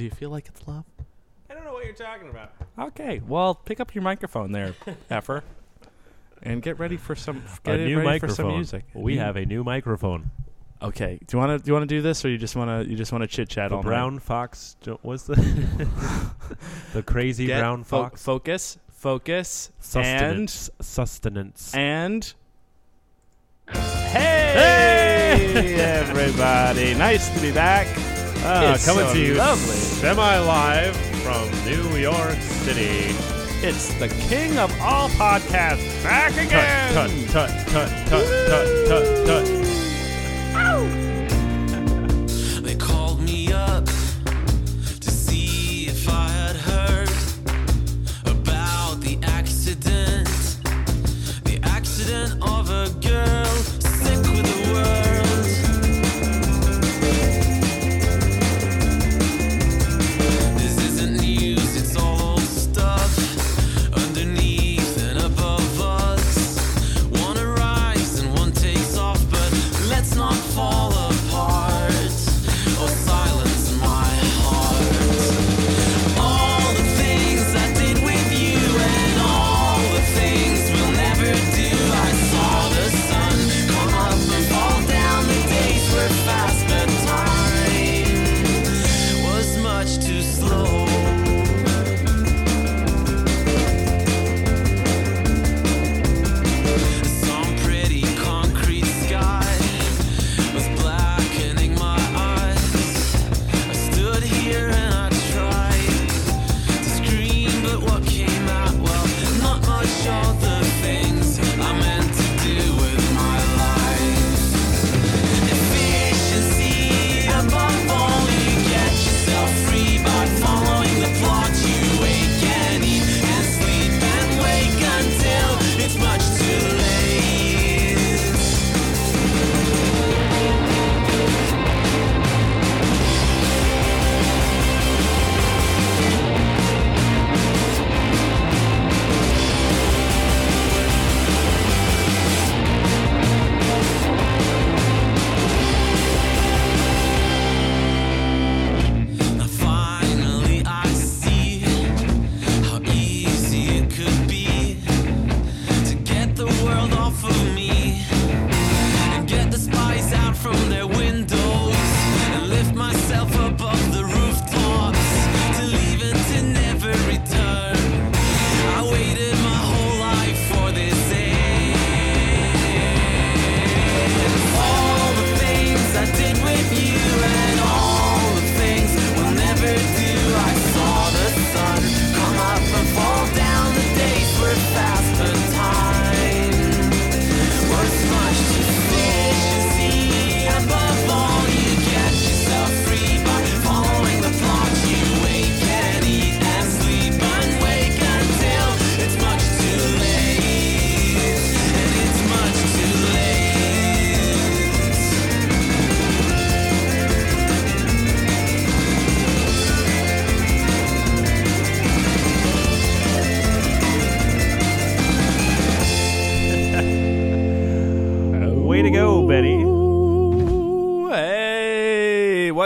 Do you feel like it's love? I don't know what you're talking about. Okay, well, pick up your microphone there, effer, and get ready for some get A get new ready microphone. for some music. We New- have a new microphone. Okay, do you want to do you want to do this, or you just want to you just want to chit chat The all brown fox. jo- What's the the crazy night? Get brown fo- fox? focus, focus, sustenance. sustenance. and and hey, Hey! everybody, nice to be back. Ah, It's coming so to you lovely. semi live from New York City. It's the king of all podcasts back again. Tut tut tut tut tut tut tut. They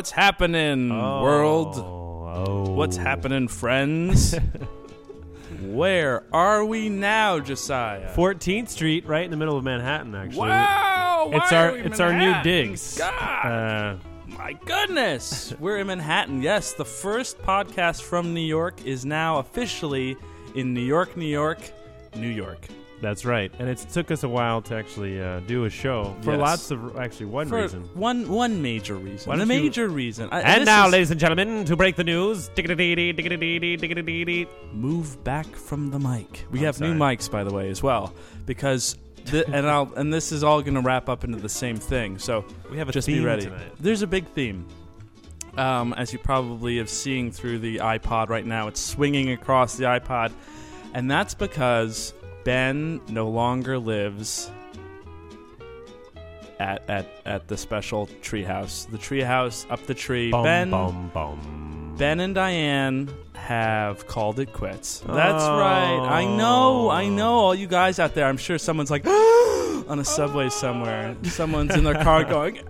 what's happening, world? Oh. What's happening, friends? Where are we now, Josiah? 14th Street, right in the middle of Manhattan. Actually, wow, it's our are we in it's our new digs. God, Uh, my goodness, we're in Manhattan. Yes, the first podcast from New York is now officially in New York, New York, New York. That's right, and it took us a while to actually uh, do a show for Yes. lots of actually one For reason. one one major reason. Why the don't you- major reason. I- And this now, is- ladies and gentlemen, to break the news, move back from the mic. We I'm have new sorry. mics, by the way, as well, because th- and I'll and this is all going to wrap up into the same thing. So we have a just theme be ready. tonight. There's a big theme. Um, as you probably have seen through the iPod right now, it's swinging across the iPod, and that's because Ben no longer lives at at at the special treehouse. The treehouse up the tree. Bum, ben bum, bum. Ben and Diane have called it quits. That's Oh. right. I know. I know. All you guys out there. I'm sure someone's like on a subway somewhere. Someone's in their car going, "What?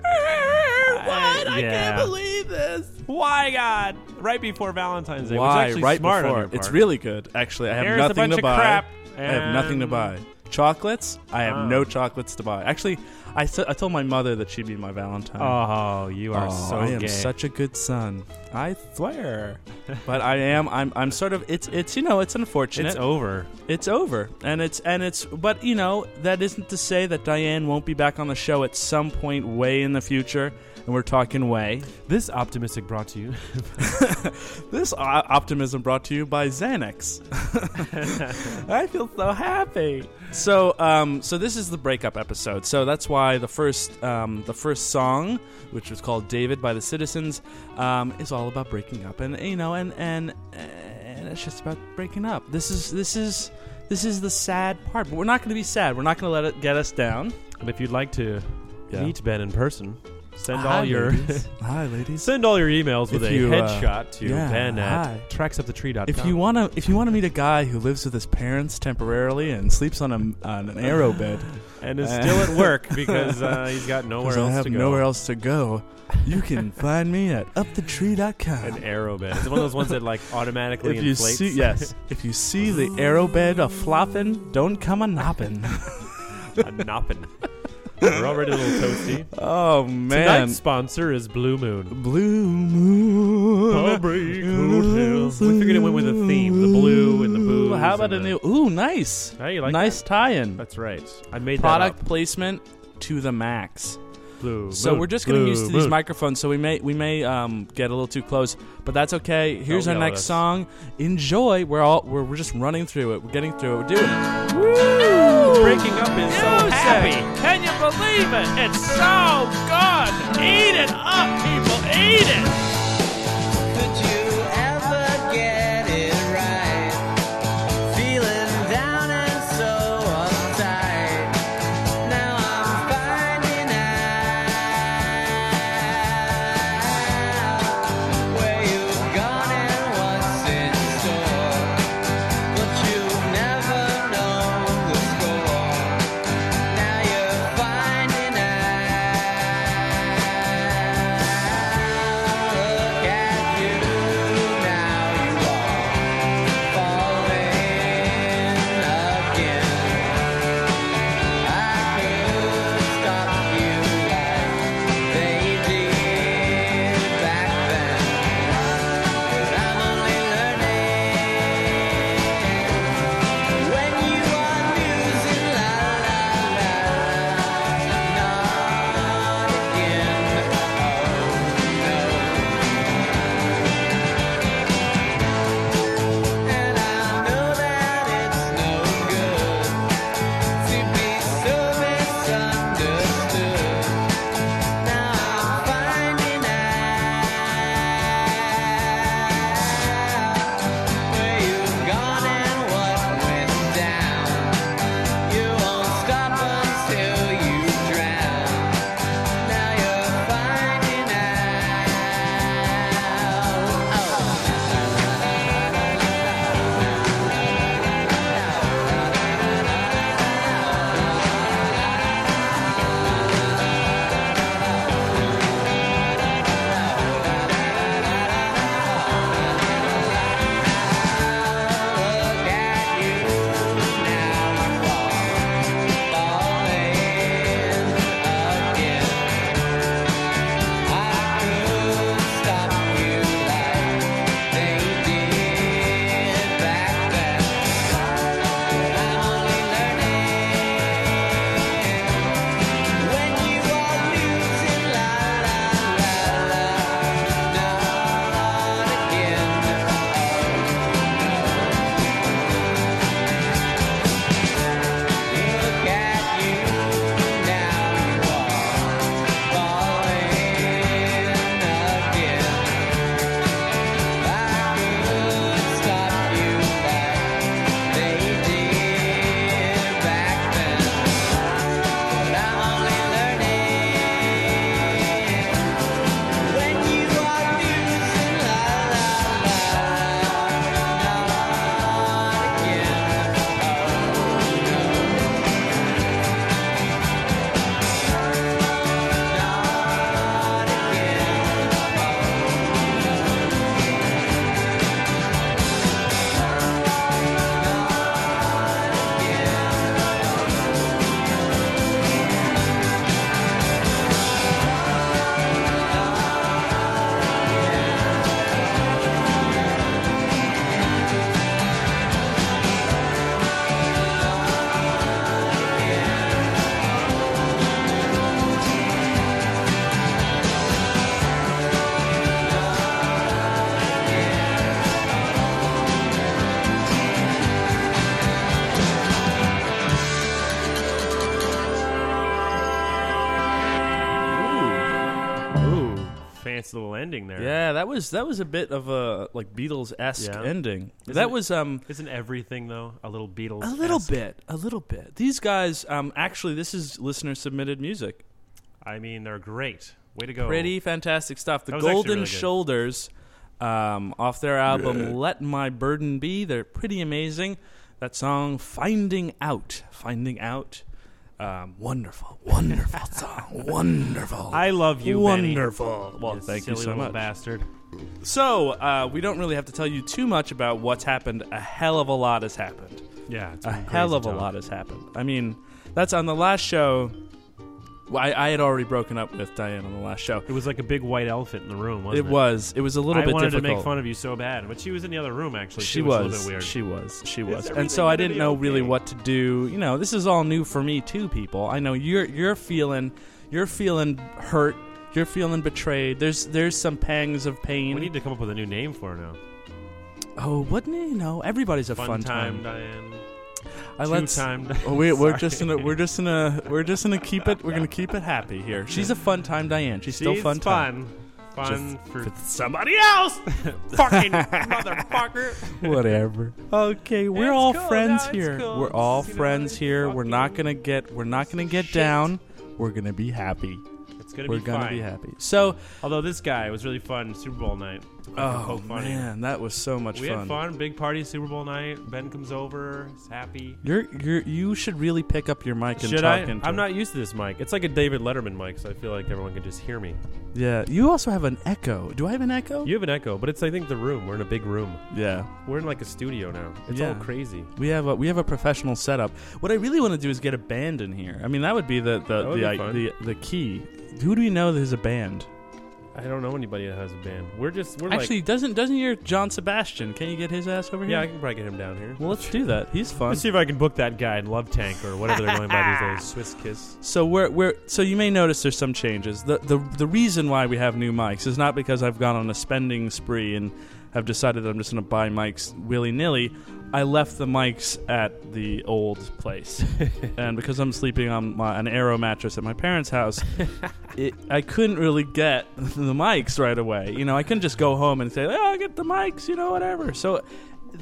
I yeah. can't believe this? Why, God? Right before Valentine's Day. Why? actually Right smart before. It's really good. Actually, I have Here's a nothing bunch to of buy. I have nothing to buy. Chocolates? I have Oh. no chocolates to buy. Actually, I, s- I told my mother that she'd be my Valentine. Oh, you are Oh, so I am gay. such a good son. I swear. but I am. I'm. I'm sort of. It's. It's. You know. It's unfortunate. it's over. It's over, and it's. And it's. But you know, that isn't to say that Diane won't be back on the show at some point, way in the future. And we're talking way. This optimistic brought to you. This optimism brought to you by Xanax. I feel so happy. So, um, so this is the breakup episode. So that's why the first, um, the first song, which was called "David" by the Citizens, um, is all about breaking up, and you know, and and and it's just about breaking up. This is this is this is the sad part, but we're not going to be sad. We're not going to let it get us down. and if you'd like to Yeah. meet Ben in person, send Hi, all your ladies. Hi, ladies. send all your emails with If a you, uh, headshot to yeah, Ben hi. at tracksupthetree.com. If you wanna, if you wanna meet a guy who lives with his parents temporarily and sleeps on a on an AeroBed, and is still at work because uh, he's got nowhere 'cause I else have to go. nowhere else to go, you can find me at upthetree.com. An AeroBed. It's one of those ones that like automatically If you inflates. see, yes, if you see the AeroBed a flopping, don't come a nopping. a nopping. We're already a little toasty. oh man, Tonight's sponsor is Blue Moon. blue moon. Heartbreak Hotel. We figured it went with a theme, the blue and the booze. Ooh, How about a the- new? Ooh, nice, Hey, you like nice tie-in. That's right. I made Product that placement to the max. Blue. So Moon, we're just getting Blue used to these microphones, so we may we may um, get a little too close, but that's okay. Here's Don't our yell at next us. song. Enjoy. We're all we're, we're just running through it. We're getting through it. We're doing it. Woo! Breaking up is so Music. happy. Can you believe it? It's so good. Eat it up, people. Eat it. Ending there. Yeah, that was that was a bit of a like Beatles esque Yeah. ending. Isn't that it- was um Isn't everything though a little Beatles? a little bit, a little bit. These guys, um, actually, this is listener submitted music. I mean, they're great. Way to go! Pretty fantastic stuff. The That was actually Golden really good. Shoulders, um, off their album "Let My Burden Be." They're pretty amazing. That song, "Finding Out," "Finding Out," um, wonderful, wonderful song, wonderful. I love you, Benny. wonderful. Well, You thank you so much. bastard. So uh, we don't really have to tell you too much about what's happened. A hell of a lot has happened. Yeah, it's A hell of a lot has happened. I mean, that's on the last show. Well, I, I had already broken up with Diane on the last show. It was like a big white elephant in the room, wasn't It it? was. It was a little bit. I bit wanted difficult. to make fun of you so bad, but she was in the other room actually. She It was, a was. little bit weird. She was. She was. And so I didn't be know really what to do. You know, this is all new for me too, people. I know you're you're feeling you're feeling hurt. You're feeling betrayed. There's there's some pangs of pain. we need to come up with a new name for her now. oh, wouldn't you know? Everybody's a Fun, fun, time, Diane. I Two let's- time. Oh, we, we're just gonna we're just gonna we're just gonna keep it we're gonna keep it happy here. She's a fun time, Diane. She's still She's fun time. fun. Fun Just for somebody else. Fucking motherfucker. Whatever. Okay, we're It's all cool, friends no, it's here. cool. We're all You know, friends it's here. We're not fucking gonna get we're not gonna get shit. down. We're gonna be happy. It's gonna be fun. We're be gonna fine. be happy. So, Although this guy was really fun Super Bowl night. Oh poke fun at man, that was so much fun. We fun. had fun, big party Super Bowl night. Ben comes over, he's happy. You're you're you should really pick up your mic and Should talk I? into. I'm it. not used to this mic. It's like a David Letterman mic, so I feel like everyone can just hear me. Yeah, you also have an echo. Do I have an echo? You have an echo, but it's I think the room. We're in a big room. yeah. We're in like a studio now. It's Yeah. all crazy. We have a we have a professional setup. What I really want to do is get a band in here. I mean, that would be the the That would the, be I- fun. the the key. Who do we know that has a band? I don't know anybody that has a band. We're just we're Actually, like doesn't doesn't your John Sebastian? Can you get his ass over here? yeah. I can probably get him down here. Well, let's do that. He's fun. Let's see if I can book that guy in Love Tank or whatever they're going by these days. Swiss Kiss. So we're we're so you may notice there's some changes. The the the reason why we have new mics is not because I've gone on a spending spree and have decided that I'm just going to buy mics willy nilly. I left the mics at the old place, and because I'm sleeping on my, an Aero mattress at my parents' house, it, I couldn't really get the mics right away. You know, I couldn't just go home and say, "Oh, I'll get the mics," you know, whatever. So.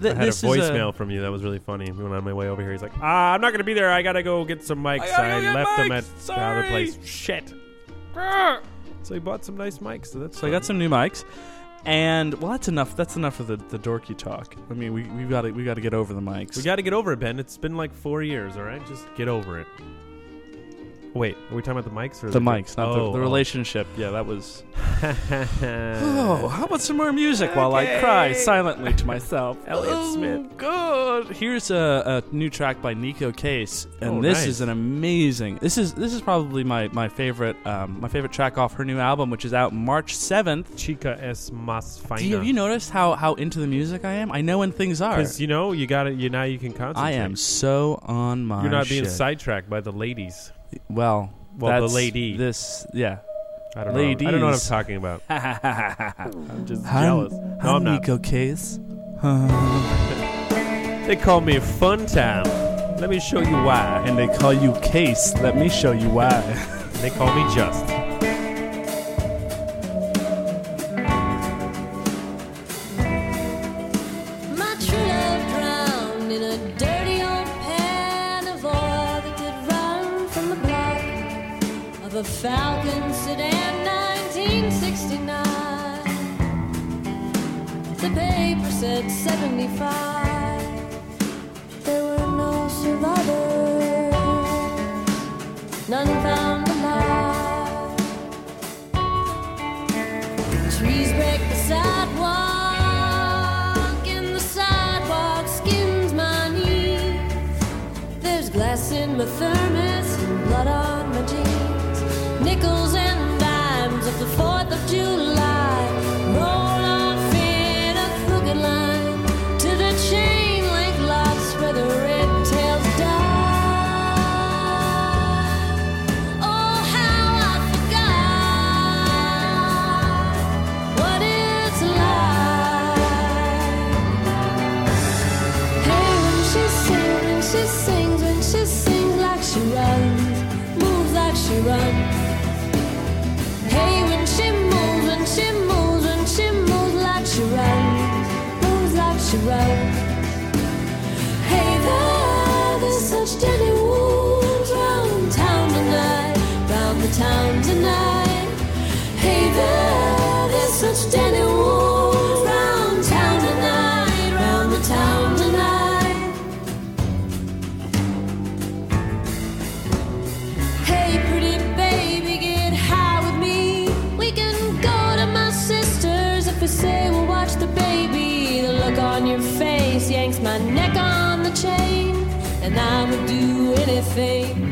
Th- I had a this is voicemail from you that was really funny. When on my way over here, he's like, "Ah, I'm not gonna be there. I gotta go get some mics. I gotta go I, get left them mics. at the Sorry." other place. Shit." So he bought some nice mics. So that's So I got some new mics, and well, that's enough. That's enough of the, the dorky talk. I mean, we we got to we got to get over the mics. We got to get over it, Ben. It's been like four years. All right, just get over it. Wait, are we talking about the mics or the mics, not oh, the, the oh. relationship. Yeah, that was. oh, how about some more music while I cry Okay. silently to myself? Elliott oh, Smith. Good. Here's a, a new track by Neko Case, and Oh, this nice. is an amazing. This is this is probably my my favorite um, my favorite track off her new album, which is out March seventh. Chica es más fina. Do you, have you noticed how how into the music I am? I know when things are. Because you know you got it. You now you can concentrate. I am so on my. You're not being shit. sidetracked by the ladies. Well, Well, the lady. This, yeah. I don't know. I don't know what I'm talking about. I'm just I'm- jealous. No, I'm I'm not. Neko Case. They call me Fun Time. Let me show you why. and they call you Case. Let me show you why. They call me Just. 盛丽发 my sisters if we say we'll watch the baby The look on your face Yanks my neck on the chain, and I would do anything.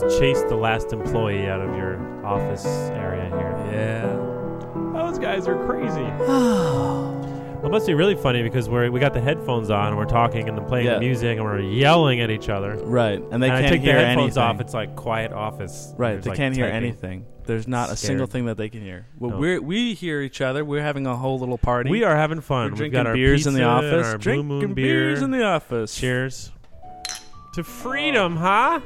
Just chased the last employee out of your office area here. Yeah. Those guys are crazy. well, it must be really funny because we're we got the headphones on and we're talking and then playing Yeah. the music and we're yelling at each other. Right, and they and can't I take hear the headphones anything. off. It's like quiet office. right, There's, they like, can't hear typing. anything. There's not a Scared. single thing that they can hear. Well, No. we we hear each other. We're having a whole little party. We are having We're fun. We've drinking got our beers in the pizza and office. Our Blue drinking beer. beers in the office. Cheers to freedom, huh?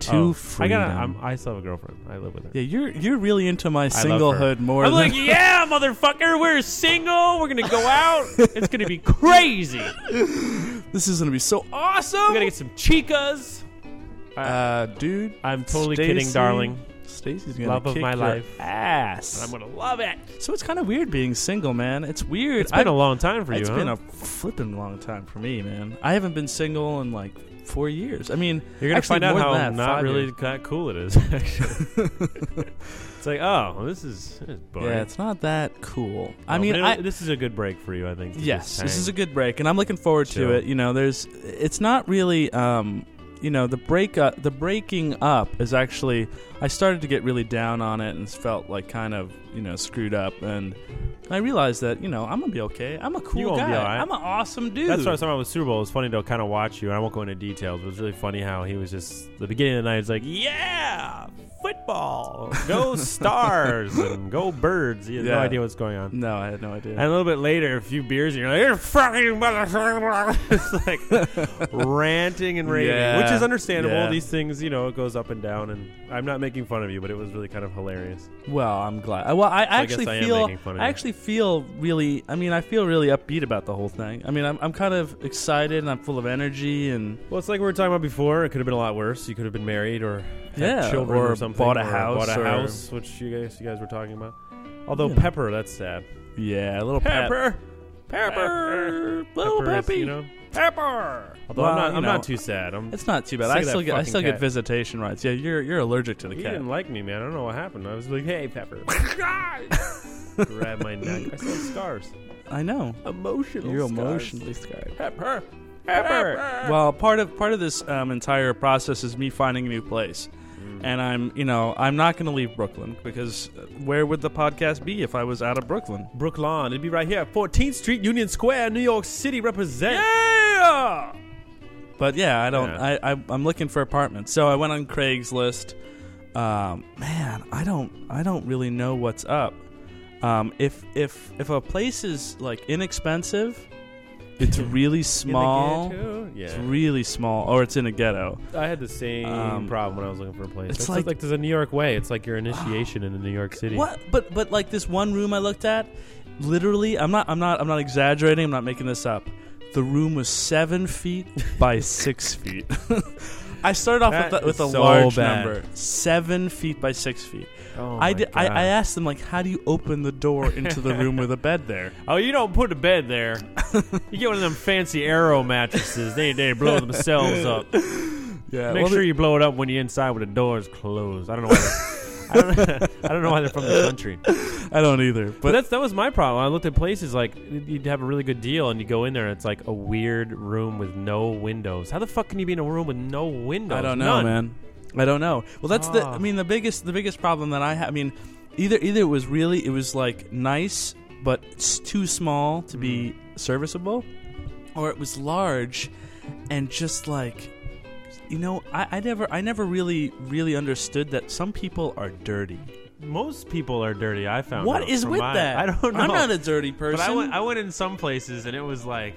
To Oh, freedom. I got. I'm, I still have a girlfriend. I live with her. yeah, you're you're really into my singlehood more I'm like, yeah, motherfucker, we're single. We're gonna go out. it's gonna be crazy. this is gonna be so awesome. We're gonna get some chicas. uh, dude. I'm totally kidding, darling. Stacy's gonna Love of my your life. ass. I'm gonna love it. so it's kind of weird being single, man. It's weird. It's been I've- a long time for you. It's huh? been a flipping long time for me, man. I haven't been single in like four years. I mean, You're gonna actually find out how that, not really years. of cool it is. Actually, it's like, oh, well, this is, this is. Yeah, it's not that cool. I mean, it- I, this is a good break for you, I think. yes, this is a good break, and I'm looking forward Chill. to it. You know, there's, it's not really, um, you know, the break up, the breaking up is actually. I started to get really down on it and felt like kind of, you know, screwed up, and I realized that, you know, I'm gonna be okay. I'm a cool You gonna guy. be all right. I'm an awesome dude. That's what I was talking about with Super Bowl. It was funny to kind of watch you, and I won't go into details, but it was really funny how he was just the beginning of the night. It's like, yeah, football. go stars, and go birds. You have no Yeah. idea what's going on. No, I had no idea. And a little bit later, a few beers, and you're like, "You're fucking motherfucker!" It's like ranting and raving, Yeah. which is understandable. Yeah. These things, you know, it goes up and down. And I'm not making fun of you, but it was really kind of hilarious. Well, I'm glad. uh, Well, I, I I guess actually I am feel. making fun of I you. actually feel really. I mean, I feel really upbeat about the whole thing. I mean, I'm, I'm kind of excited and I'm full of energy and Well, it's like we were talking about before. It could have been a lot worse. You could have been married or had Yeah, children or, or something, bought a house bought a house, which you guys you guys were talking about. Although Yeah. Pepper, that's sad. yeah, a little pep- Pepper, Pepper, little Pepper peppy. you know. Pepper. Although Well, I'm not, you I'm know, not too sad. I'm. It's not too bad. Sick I of that still get. I fucking still get cat. visitation rights. Yeah, you're you're allergic to the He cat. didn't like me, man. I don't know what happened. I was like, "Hey, Pepper," grab my neck. I saw scars. I know. Emotional. You're emotionally scarred. Pepper. Pepper. Well, part of part of this um, entire process is me finding a new place. And I'm you know I'm not going to leave Brooklyn because uh, where would the podcast be if I was out of Brooklyn? Brooklyn. It'd be right here, 14th Street, Union Square, New York City. Represent. Yeah. But yeah, I don't. Yeah. I, I I'm looking for apartments, so I went on Craigslist. Um, man, I don't I don't really know what's up. Um, if if if a place is like inexpensive, it's really small. Yeah. It's really small, or it's in a ghetto. I had the same Um, problem when I was looking for a place. it's It's, like- like, like there's a New York way. It's like your initiation into New York City. What? But but like this one room I looked at, literally, I'm not I'm not I'm not exaggerating. I'm not making this up. The room was seven feet by six feet. I started off That with a, with a so large bad. number, seven feet by six feet. Oh I my did. I, God. I asked them like, how do you open the door into the room with a bed there? Oh, you don't put a bed there. you get one of them fancy Arrow mattresses. They they blow themselves up. Yeah, Make sure you blow it up when you're inside with the doors closed. I don't know why. I don't, I don't know why they're from the country. I don't either. But But that's that was my problem. I looked at places like you'd have a really good deal, and you go in there, and it's like a weird room with no windows. How the fuck can you be in a room with no windows? I don't know, None. man. I don't know. Well, that's the. Ah. I mean, the biggest the biggest problem that I have. I mean, either either it was really it was like nice but it's too small to be Mm. serviceable, or it was large and just like. You know, I, I never, I never really, really understood that some people are dirty. Most people are dirty. I found. What is with my- that? I don't know. I'm not a dirty person. But I went, I went in some places and it was like,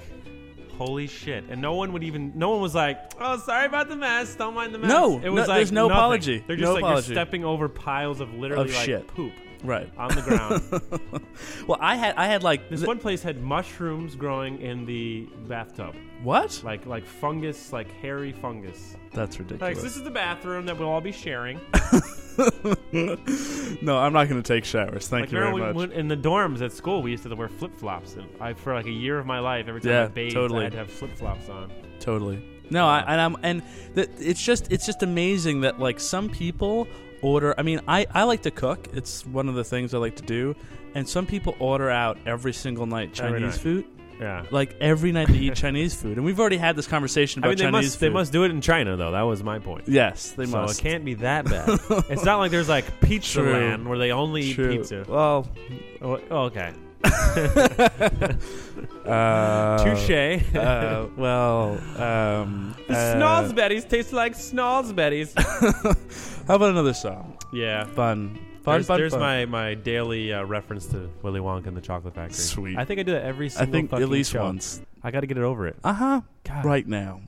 holy shit! And no one would even. No one was like, "Oh, sorry about the mess. Don't mind the mess." No, it was no- like there's no nothing. apology. They're just No like apology. you're stepping over piles of literally Of like shit. poop right. on the ground. Well, I had, I had like this th- one place had mushrooms growing in the bathtub, what? like like fungus, like hairy fungus. That's Like ridiculous. this is the bathroom that we'll all be sharing. no, I'm not going to take showers. Thank like you very much. we went in the dorms at school, we used to wear flip flops, and I for like a year of my life, every time Yeah, I bathed, totally. I had to have flip flops on. Totally. No, I, and I'm and the, it's just it's just amazing that like some people order. I mean, I I like to cook. It's one of the things I like to do. And some people order out every single night Every Chinese night. food. Yeah. Like every night they eat Chinese food, and we've already had this conversation I about mean, they Chinese must food. they must do it in China though. That was my point. Yes, they so must. it can't be that bad. it's not like there's like Pizza True. Land where they only eat pizza. Well, oh, okay. Uh, Touche. uh, well, um, the uh, taste like snozzberries. How about another song? yeah. Fun, fun, There's, fun. there's fun. my, my daily uh, reference to Willy Wonka and the Chocolate Factory. Sweet. I think I do that every single. I think at least show. once. I got to get it over it. Uh huh. Right now.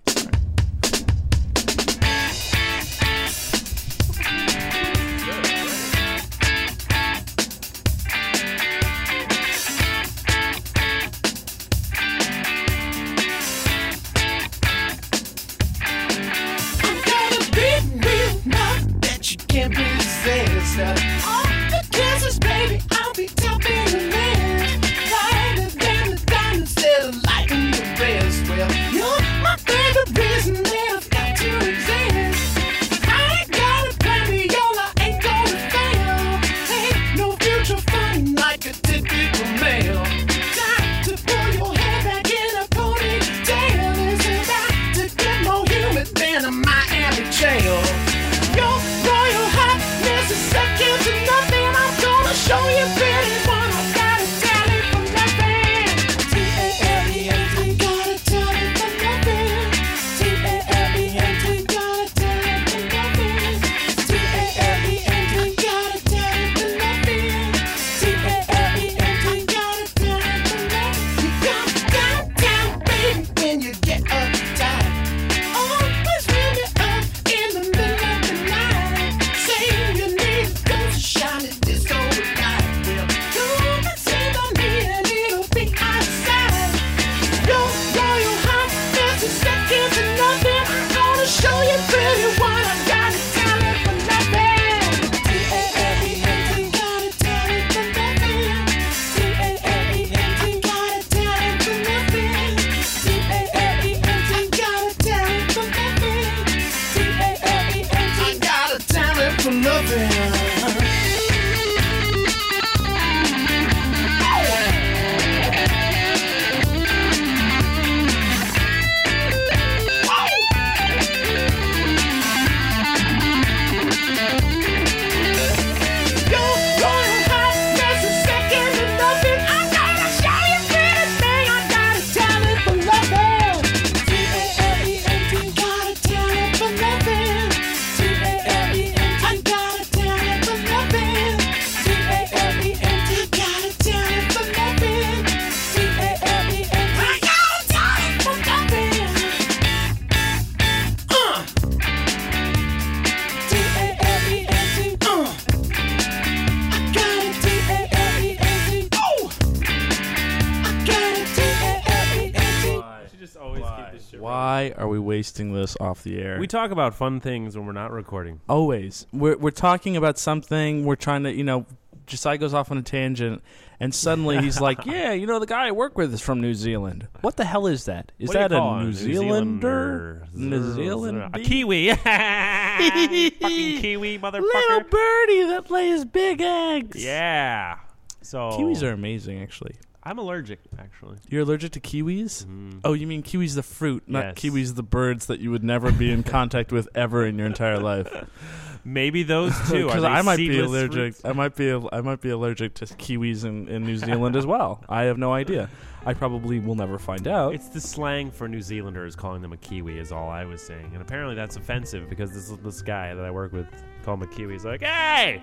Are this off the air? We talk about fun things when we're not recording. always we're we're talking about something. We're trying to, you know, Josiah goes off on a tangent, and suddenly he's like, "Yeah, you know, the guy I work with is from New Zealand. What the hell is that? Is What that a New New Zealander? New Zealander? Zealand? A kiwi. Fucking kiwi, motherfucker! Little birdie that lays big eggs. Yeah. So Kiwis are amazing, actually. I'm allergic, actually. You're allergic to kiwis? Mm. Oh, you mean kiwis the fruit, not Yes. kiwis the birds that you would never be in contact with ever in your entire life. Maybe those two. Are Because I might be allergic. fruits? I might be. I might be allergic to kiwis in, in New Zealand as well. I have no idea. I probably will never find out. It's the slang for New Zealanders calling them a kiwi is all I was saying, and apparently that's offensive because this this guy that I work with called him a kiwi. He's like, "Hey,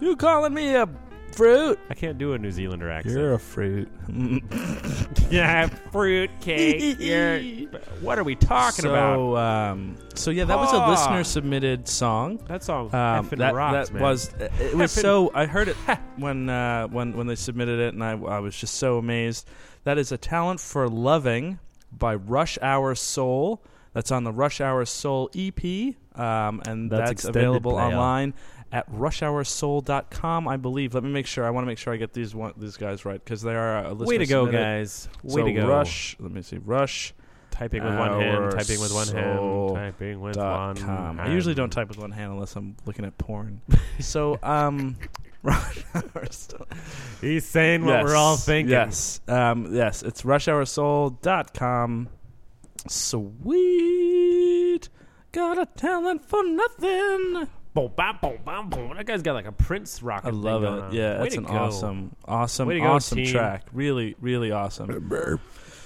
you calling me a fruit? I can't do a New Zealander accent." You're a fruit. yeah, fruit cake. You're, what are we talking so, about? Um, so yeah, that was a listener submitted song. That song Um, effing that rocks, that man. was it was Effing- so I heard it when uh, when when they submitted it and I, I was just so amazed. That is a talent for loving by Rush Hour Soul. That's on the Rush Hour Soul EP, um, and That's that's, extended available player. online at rushhoursoul.com, I believe. Let me make sure. I want to make sure I get these one, these guys right because they are a listener Way to go, submitted. guys! Way so to go! Rush. Let me see. Rush. Typing with one hand, typing with one hand, typing with one. com. I usually don't type with one hand unless I'm looking at porn. so, um, Rush Hour Soul. He's saying what we're all thinking. Yes, um, yes, it's rushhoursoul.com. Sweet, got a talent for nothing. Boom, bam, boom, bam, boom. That guy's got like a Prince rocket. I love it. on. Yeah, Way that's an go. awesome, awesome, go, awesome team. track. Really, really awesome.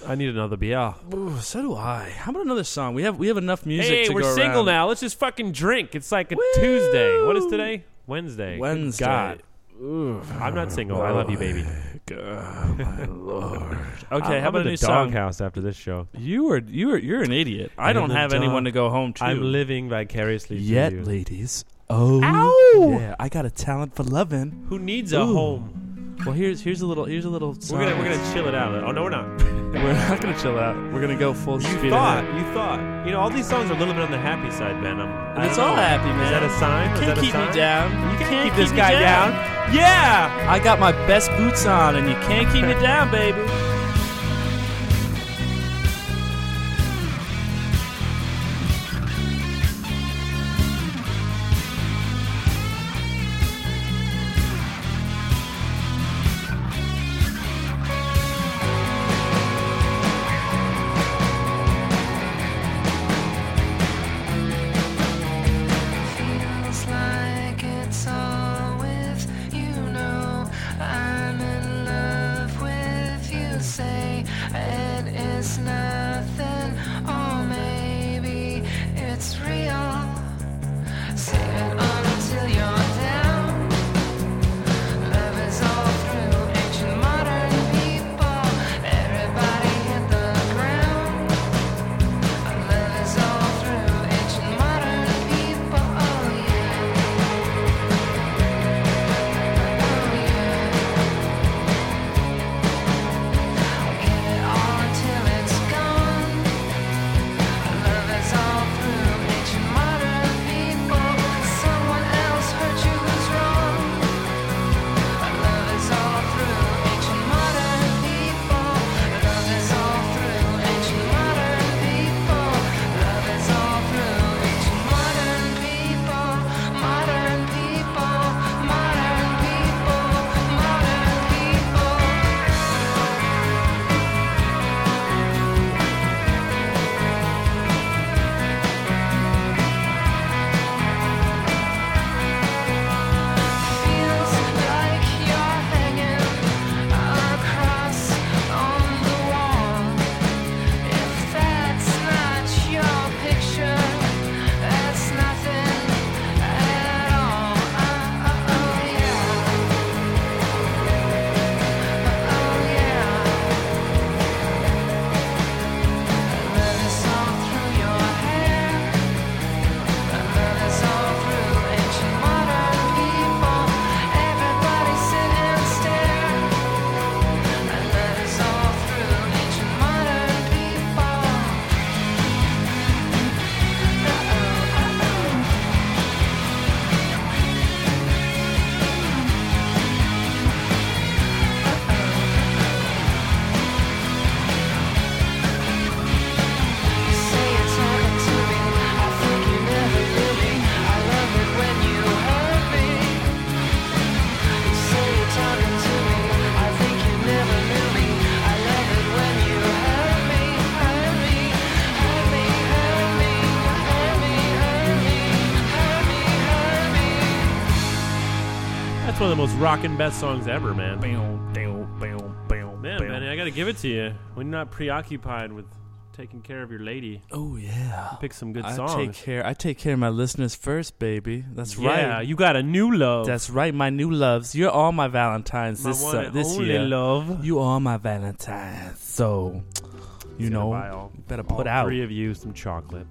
I need another beer. Ooh, so do I. How about another song? We have we have enough music. Hey, we're single around. now. Let's just fucking drink. It's like a Woo! Tuesday. What is today? Wednesday. Wednesday. God. I'm not single. I love you, baby. God, my lord. Okay, I'm, how about a new the song? doghouse after this show. You are you are you're an idiot. I I'm don't have anyone to go home to. I'm living vicariously Yet, you. ladies. Oh, Ow! yeah, I got a talent for loving. Who needs a Ooh. home? Well, here's here's a little here's a little. Song. We're gonna we're gonna chill it out. Oh no, we're not. We're not gonna chill out. We're gonna go full speed. You speed thought. ahead. You thought. You know, all these songs are a little bit on the happy side, Ben. I'm, I It's all know. happy, man. Is that a sign? Is Can't that a keep sign? me down. You can't, Can't keep this keep me guy down. down. Yeah. I got my best boots on, and you can't keep me down, baby. One of the most rockin' best songs ever, man. Bam, bam, bam, bam, Man, bam. Benny, I gotta give it to you. When you're not preoccupied with taking care of your lady, Oh yeah. pick some good I songs. take care. I take care of my listeners first, baby. That's yeah, right. you got a new love. That's right, my new loves. You're all my Valentines My this one uh, this only year. love. You are my Valentines. So, you Gonna know, buy all, you better all put out. three of you some chocolate.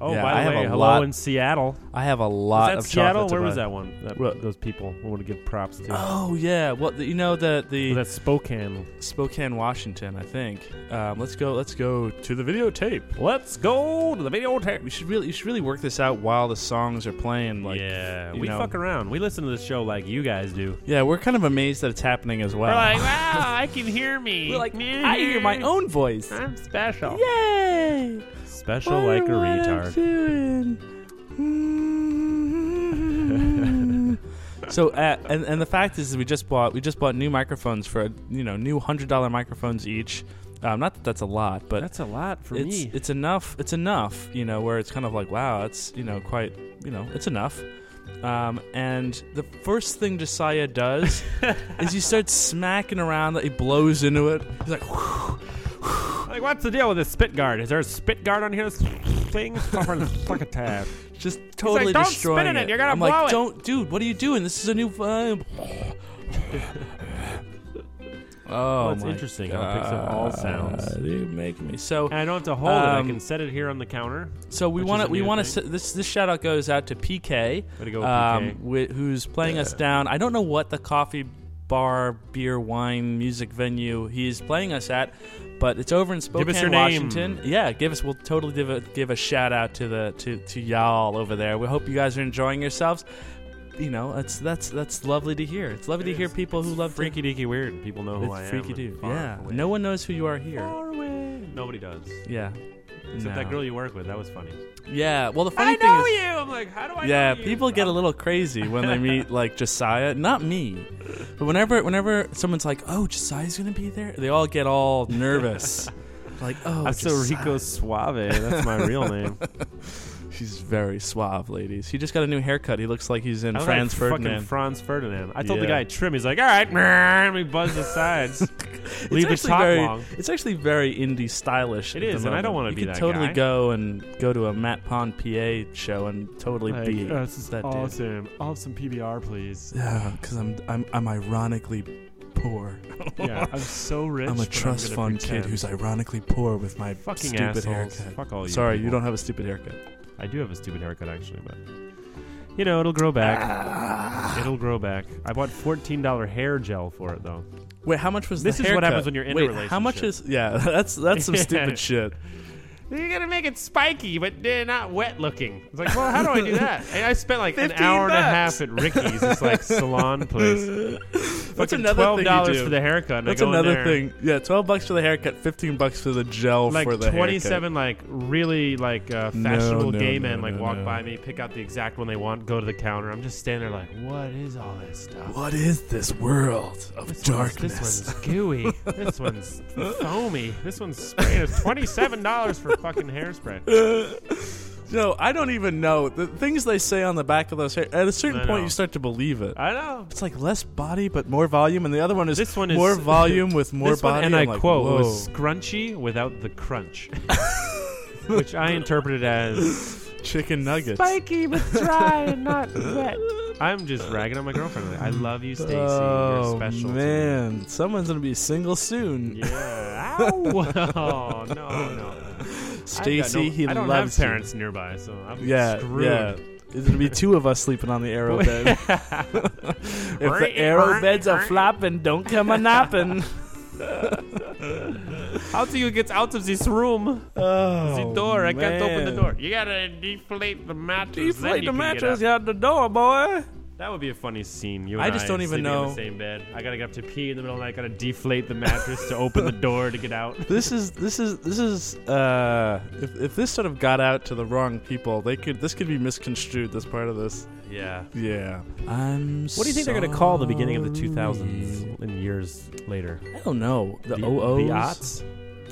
Oh, Yeah, by I the have way, a hello lot- in Seattle. I have a lot of Seattle? Where was that one? That, those people. I want to give props to. Oh yeah, well the, you know the the Was that Spokane. Spokane, Washington, I think. Um, let's go. Let's go to the videotape. Let's go to the videotape. We should really, you should really work this out while the songs are playing. Like, yeah, we know. fuck around. We listen to the show like you guys do. yeah, we're kind of amazed that it's happening as well. We're like, wow, I can hear me. We're like, I hear my own voice. I'm special. Yay! Special like a retard. so, uh, and and the fact is, we just bought we just bought new microphones for you know new hundred dollar microphones each. Um, not that that's a lot, but That's a lot for it's me. it's enough. It's enough, you know, where it's kind of like, wow, it's you know quite, you know, it's enough. Um, and the first thing Josiah does is he starts smacking around. That he blows into it. He's like, like, what's the deal with this spit guard? Is there a spit guard on here? This thing, fuck a tab. just totally "Don't spit destroying in it, you're gonna I'm blow like, it." don't, dude. What are you doing? This is a new. vibe. oh, Well, it's interesting how it picks up all sounds. You make me so. And I don't have to hold it. I Um, can set it here on the counter. So we want to we want to this this shout out goes out to PK, go, um, PK. wi- who's playing us down. I don't know what the coffee bar, beer, wine, music venue he's playing us at, but it's over in Spokane, your name. Washington. Yeah, give us. We'll totally give a give a shout out to the to to y'all over there. We hope you guys are enjoying yourselves. You know, it's that's that's lovely to hear. It's lovely to hear people who love Freaky deaky weird. People know who I am. freaky dude. Yeah, away. no one knows who you are here. Far away. Nobody does. Yeah, Except No. that girl you work with. That was funny. Yeah. Well, the funny I thing know is, you. I'm like, how do I yeah, know you? people get a little crazy when they meet like Josiah. Not me, but whenever whenever someone's like, "Oh, Josiah's gonna be there," they all get all nervous. like, "Oh, I'm so Josiah." Rico Suave. That's my real name. He's very suave, ladies. He just got a new haircut. He looks like he's in I look Franz like fucking Ferdinand. Franz Ferdinand. I told the Yeah. guy trim. He's like, all right, and we buzz the sides. It's Leave the actually top very, long. It's actually very indie stylish. It is, and I don't wanna You be could that totally guy. go and go to a Matt Pond PA show and totally Like, be "Oh, this is that dude. awesome. I'll have some PBR, please. Yeah, because I'm I'm I'm ironically poor. yeah, I'm so rich. I'm a trust gonna fund kid pretend. who's ironically poor with my fucking stupid assholes. haircut. Fuck all you. Sorry, you people. don't have a stupid haircut. I do have a stupid haircut actually, but you know it'll grow back. Ah. It'll grow back. I bought fourteen dollar hair gel for it though. Wait, how much was This the is what haircut? happens when you're in a Wait, how much is? Yeah, that's that's some stupid shit. You're gonna make it spiky, but uh, not wet looking. It's like, well, how do I do that? And I spent like an 15 hour and a half at Ricky's, this like salon place. That's Fucking another twelve thing dollars for the haircut. That's I go in another thing. Yeah, twelve bucks for the haircut, fifteen bucks for the gel Like for the twenty seven, like really like uh, fashionable no, gay no, men like no, walk no. by me, pick out the exact one they want, go to the counter. I'm just standing there like, what is all this stuff? What is this world of This darkness? One's, this one's gooey. this one's foamy. This one's spraying. Twenty seven dollars for fucking hairspray. No, I don't even know the things they say on the back of those hair. At a certain I point, know. you start to believe it. I know. It's like less body but more volume, and the other one is This one is- more volume with more body. one, and I I'm like, quote, whoa. was scrunchy without the crunch, which I interpreted as chicken nuggets. Spiky but dry and not wet. I'm just ragging on my girlfriend. I love you, Stacy. Oh You're special. to me. man, someone's gonna be single soon. Yeah. Ow. oh no, no. Stacy, I've no- he I don't loves have parents nearby, so I'm. Yeah, screwed. yeah. There's gonna be two of us sleeping on the AeroBed. if the AeroBeds are flopping, don't come a napping. How do you get out of this room? Oh, the door. I can't open the door. You gotta deflate the mattress. then Deflate you the can get mattress up. out the door, boy. That would be a funny scene. You and I I, just don't even sleeping in know- the same bed. I gotta get up to pee in the middle of the night. Gotta deflate the mattress to open the door to get out. This is this is this is uh if, if this sort of got out to the wrong people, they could this could be misconstrued. This part of this, Yeah. yeah. I'm. What do you think they're gonna call the beginning of the 2000s and years later? I don't know. The The OOs. The aughts?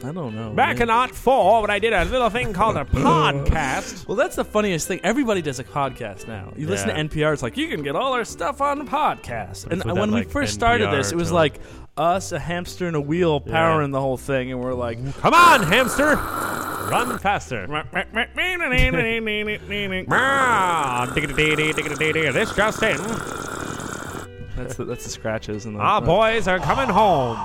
I don't know. Back in. Art 4, when I did a little thing called a podcast. Well, that's the funniest thing. Everybody does a podcast now. You listen to Yeah. NPR, it's like you can get all our stuff on the podcast. And without, when we like, first started this, it was to- like us, a hamster, and a wheel powering the whole thing, and we're like, Come on, hamster! Run faster. Ah. This just in. that's the, that's the scratches and the. Our boys are coming home.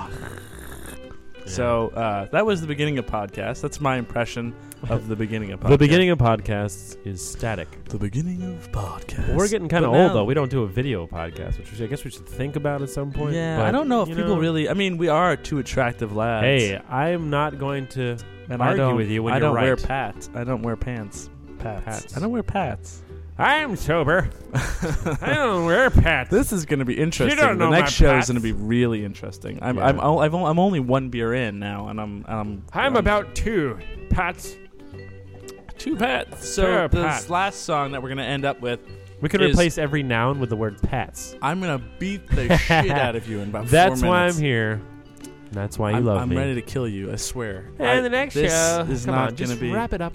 So uh, that was the beginning of podcast. That's my impression of the beginning of podcast. The beginning of podcasts is static. The beginning of podcast. We're getting kind of old though. We don't do a video podcast, which I guess we should think about at some point. Yeah, but, I don't know if people know, really. I mean, we are two attractive lads. Hey, I'm not going to and argue with you when I you're don't wear right. pats. I don't wear pants. Pats. Pats. I don't wear pats. I'm sober. I don't wear pants. This is going to be interesting. don't the know next my show is going to be really interesting. I'm Yeah. I'm o- I've o- I'm only one beer in now, and I'm I'm I'm about two pats. two pats. So Two this pats. last song that we're going to end up with, We could Is- replace every noun with the word pats. I'm going to beat the shit out of you in about That's four why. I'm here. That's why you I'm, love I'm me. ready to kill you. I swear. and I- the next this show is come not on, going just to be. wrap it up.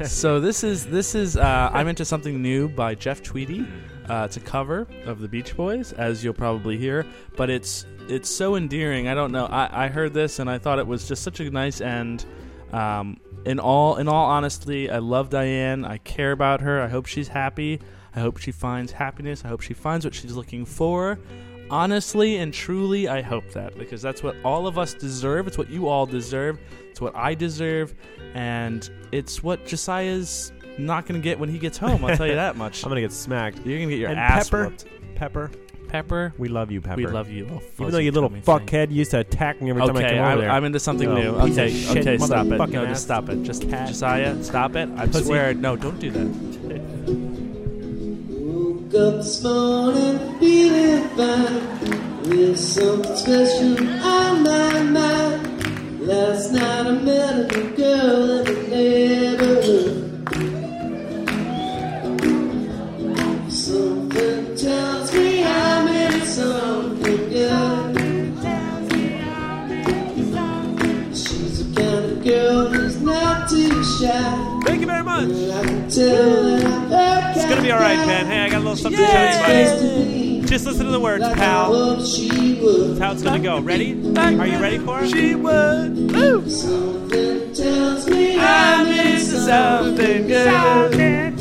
so this is this is uh, I'm into something new by Jeff Tweedy. Uh, it's a cover of the Beach Boys, as you'll probably hear, but it's it's so endearing. I don't know. I, I heard this and I thought it was just such a nice end. Um, in all in all honesty, I love Diane. I care about her. I hope she's happy. I hope she finds happiness. I hope she finds what she's looking for. Honestly and truly, I hope that because that's what all of us deserve. It's what you all deserve. It's what I deserve, and it's what Josiah's not going to get when he gets home. I'll tell you that much. I'm gonna get smacked. You're going to get your And ass Pepper? whooped. Pepper, Pepper, we love you, Pepper. we love you, little Even though you little tummy thing. fuckhead used to attack me every time I Okay, come over I, there. I'm into something Oh, new. piece of Okay, shit, okay, stop it. motherfucking No, just stop it. Just Cat. Josiah, stop it. I Pussy. swear, no, don't do that. Woke up this morning feeling fine with something special on my mind. Last night I met a girl in the neighborhood. Something tells me I'm in something good. She's the kind of girl who's not too shy. Thank you very much. I can tell that be all right, Ben. Hey, I got a little something to tell you, buddy. Just listen to the words, Like pal. hoped she would. That's how it's gonna go. Ready? Are you ready for it? She would. Woo. Something tells me I'm I'm into something. something good. We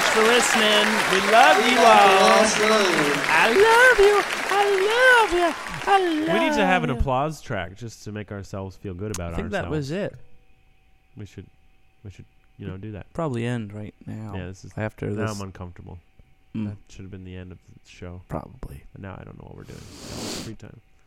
much for listening. We love you all. I love you. I love you. I love We need to have an you. applause track just to make ourselves feel good about I think ourselves. that was it. We should, we should, you know, do that. Probably end right now. Yeah, this is. After Now this, I'm uncomfortable. Mm, That should have been the end of the show. probably. But now I don't know what we're doing. Free time.